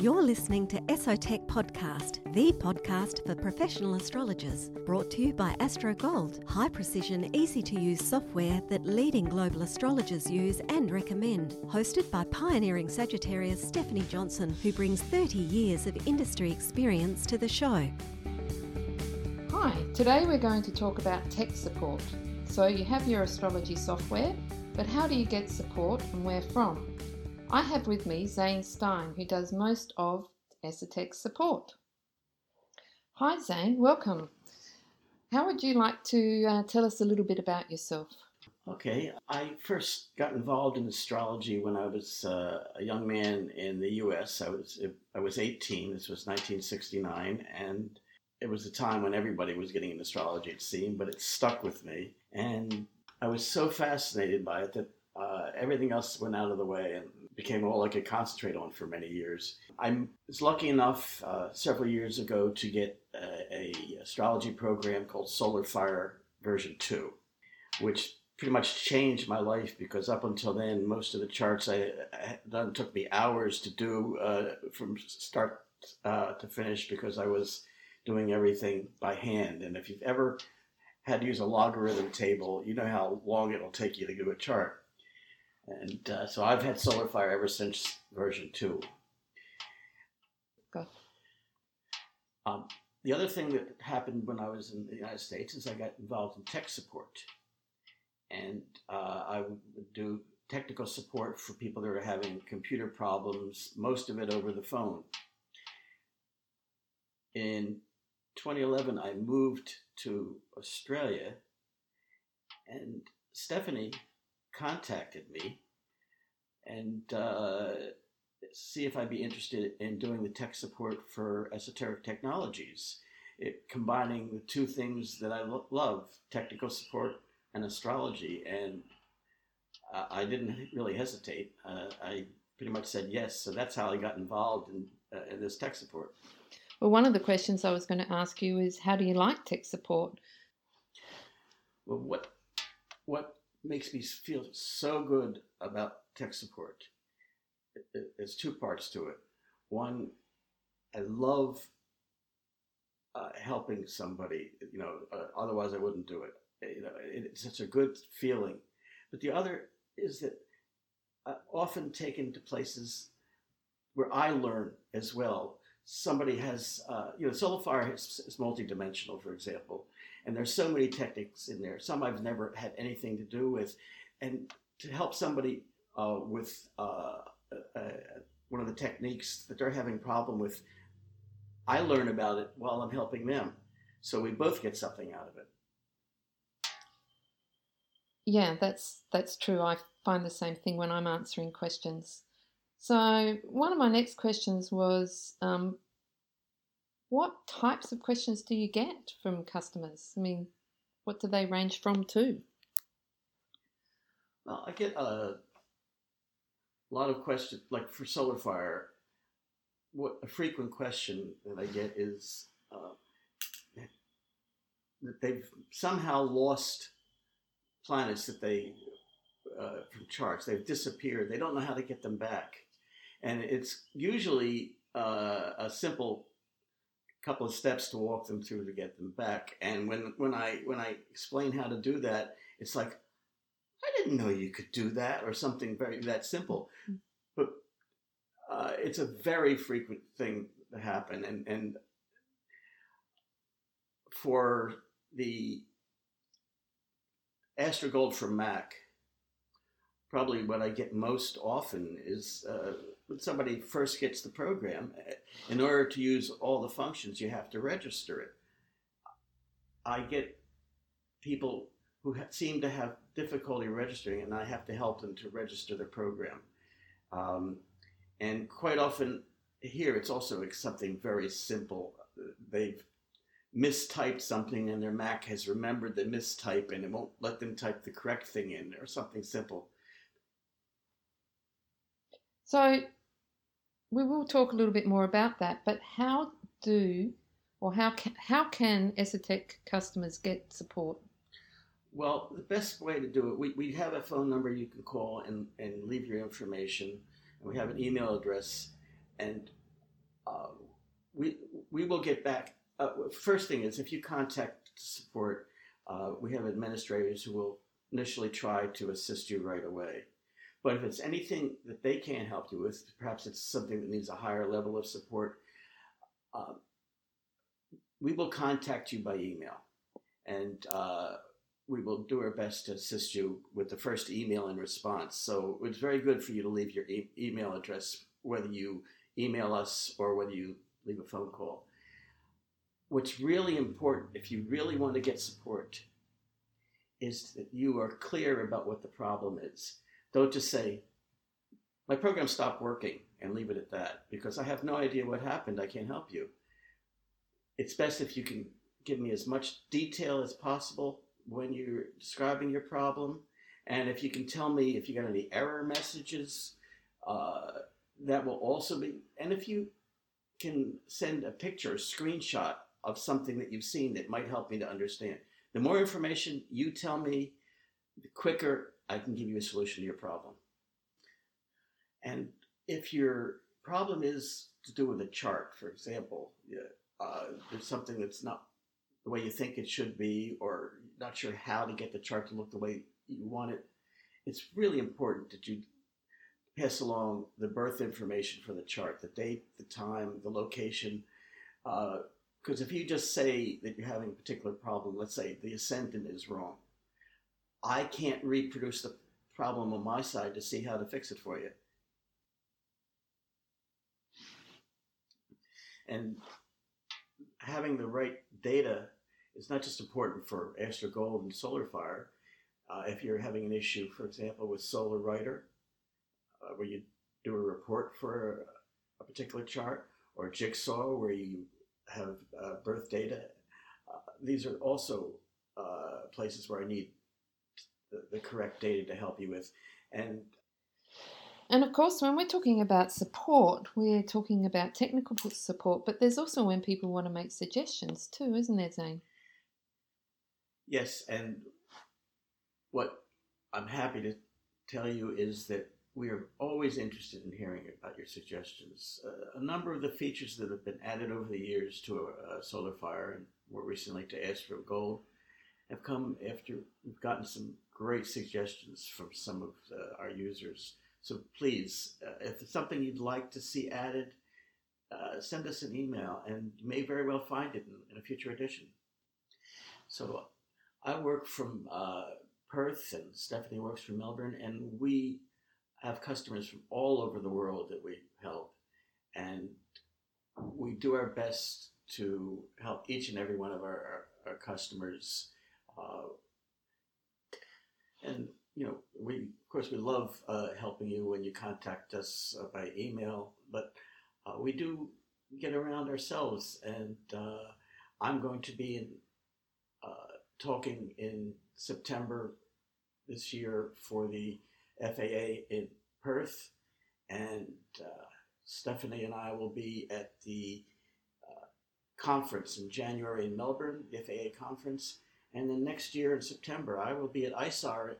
You're listening to Esotech Podcast, the podcast for professional astrologers, brought to you by Astro Gold, high precision, easy to use software that leading global astrologers use and recommend. Hosted by pioneering Sagittarius Stephanie Johnson, who brings 30 years of industry experience to the show. Hi, today we're going to talk about tech support. So, you have your astrology software, but how do you get support and where from? I have with me Zane Stein, who does most of Esotech support. Hi, Zane, welcome. How would you like to uh, tell us a little bit about yourself? Okay, I first got involved in astrology when I was uh, a young man in the U.S. I was I was 18. This was 1969, and it was a time when everybody was getting into astrology. It seemed, but it stuck with me, and I was so fascinated by it that uh, everything else went out of the way and became all I could concentrate on for many years. I was lucky enough uh, several years ago to get a, a, astrology program called Solar Fire version 2, which pretty much changed my life because up until then, most of the charts I, had done took me hours to do uh, from start uh, to finish because I was doing everything by hand. And if you've ever had to use a logarithm table, you know how long it'll take you to do a chart. And uh, so I've had SolarFire ever since version 2. Go. Um, the other thing that happened when I was in the United States is I got involved in tech support. And uh, I would do technical support for people that are having computer problems, most of it over the phone. In 2011, I moved to Australia, and Stephanie contacted me and uh, see if I'd be interested in doing the tech support for esoteric technologies, it, combining the two things that I lo- love technical support and astrology. And uh, I didn't really hesitate. Uh, I pretty much said yes. So that's how I got involved in, uh, in this tech support. Well, one of the questions I was going to ask you is how do you like tech support? Well, what what makes me feel so good about tech support. There's two parts to it. One, I love uh, helping somebody. You know, uh, otherwise I wouldn't do it. You know, it's such a good feeling. But the other is that often taken to places where I learn as well. Somebody has, uh, you know, SolarFire is, is multidimensional, for example, and there's so many techniques in there. Some I've never had anything to do with, and to help somebody uh, with uh, uh, one of the techniques that they're having problem with, I learn about it while I'm helping them, so we both get something out of it. Yeah, that's that's true. I find the same thing when I'm answering questions. So one of my next questions was, um, what types of questions do you get from customers? I mean, what do they range from to? Well, I get a lot of questions, like for Solar Fire. What a frequent question that I get is uh, that they've somehow lost planets that they uh, from charts. They've disappeared. They don't know how to get them back, and it's usually uh, a simple couple of steps to walk them through to get them back. And when when I when I explain how to do that, it's like I didn't know you could do that or something very that simple. But uh, it's a very frequent thing to happen, and and for the Astrogold from Mac, probably what I get most often is uh, when somebody first gets the program. Eh, in order to use all the functions, you have to register it. I get people who seem to have difficulty registering, and I have to help them to register their program. Um, and quite often here, it's also something very simple. They've mistyped something, and their Mac has remembered the mistype, and it won't let them type the correct thing in, or something simple. So, we will talk a little bit more about that, but how do or how can, how can Esotech customers get support? Well, the best way to do it, we, we have a phone number you can call and, and leave your information, and we have an email address. And we we will get back. Uh, first thing is if you contact support, uh, we have administrators who will initially try to assist you right away. But if it's anything that they can't help you with, perhaps it's something that needs a higher level of support, uh, we will contact you by email. And uh, we will do our best to assist you with the first email in response. So it's very good for you to leave your e- email address, whether you email us or whether you leave a phone call. What's really important, if you really want to get support, is that you are clear about what the problem is. Don't just say, my program stopped working and leave it at that because I have no idea what happened. I can't help you. It's best if you can give me as much detail as possible when you're describing your problem. And if you can tell me if you got any error messages, uh, that will also be. And if you can send a picture, a screenshot of something that you've seen that might help me to understand. The more information you tell me, the quicker I can give you a solution to your problem. And if your problem is to do with a chart, for example, uh, there's something that's not the way you think it should be, or not sure how to get the chart to look the way you want it, it's really important that you pass along the birth information for the chart, the date, the time, the location. Because uh, if you just say that you're having a particular problem, let's say the ascendant is wrong, I can't reproduce the problem on my side to see how to fix it for you. And having the right data is not just important for Astro Gold and Solar Fire. Uh, if you're having an issue, for example, with Solar Writer, uh, where you do a report for a, particular chart, or Jigsaw, where you have uh, birth data, uh, these are also uh, places where I need the, the correct data to help you with. And and of course, when we're talking about support, we're talking about technical support, but there's also when people want to make suggestions too, isn't there, Zane? Yes, and what I'm happy to tell you is that we are always interested in hearing about your suggestions. Uh, a number of the features that have been added over the years to uh, Solar Fire and more recently to Astro Gold have come after we've gotten some great suggestions from some of uh, our users. So please, uh, if it's something you'd like to see added, uh, send us an email and you may very well find it in, in a future edition. So I work from uh, Perth and Stephanie works from Melbourne, and we have customers from all over the world that we help. And we do our best to help each and every one of our, our, our customers. Uh, and you know, we of course we love uh, helping you when you contact us uh, by email, but uh, we do get around ourselves, and uh, I'm going to be in talking in September this year for the FAA in Perth, and uh, Stephanie and I will be at the uh, conference in January in Melbourne, the FAA conference, and then next year in September I will be at ISAR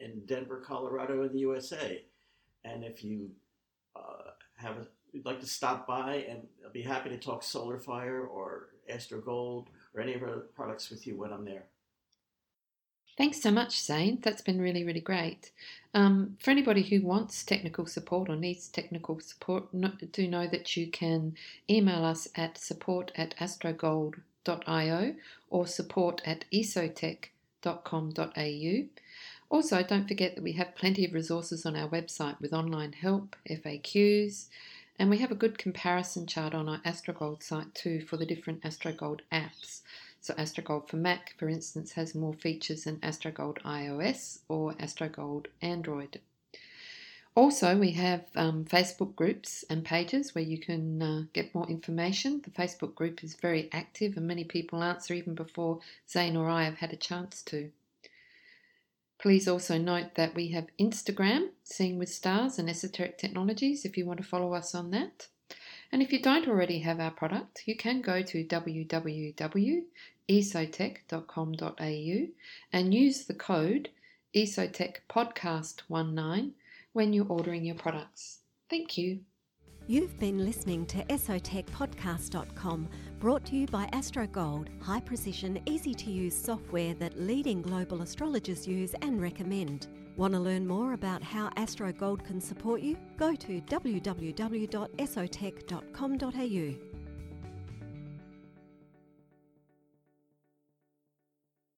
in Denver, Colorado, in the USA. And if you uh, have a, you'd like to stop by, and I'll be happy to talk Solar Fire or Astro Gold or any of our products with you when I'm there. Thanks so much, Zane. That's been really, really great. Um, for anybody who wants technical support or needs technical support, do know that you can email us at support at astrogold.io or support at esotech.com.au. Also, don't forget that we have plenty of resources on our website with online help, FAQs, and we have a good comparison chart on our AstroGold site too for the different AstroGold apps. So AstroGold for Mac, for instance, has more features than AstroGold iOS or AstroGold Android. Also, we have um, Facebook groups and pages where you can uh, get more information. The Facebook group is very active and many people answer even before Zane or I have had a chance to. Please also note that we have Instagram, Seeing with Stars and Esoteric Technologies, if you want to follow us on that. And if you don't already have our product, you can go to www.esotech.com.au and use the code ESOTECHPODCAST19 when you're ordering your products. Thank you. You've been listening to esotechpodcast.com, brought to you by AstroGold, high precision, easy to use software that leading global astrologers use and recommend. Want to learn more about how AstroGold can support you? Go to www.esotech.com.au.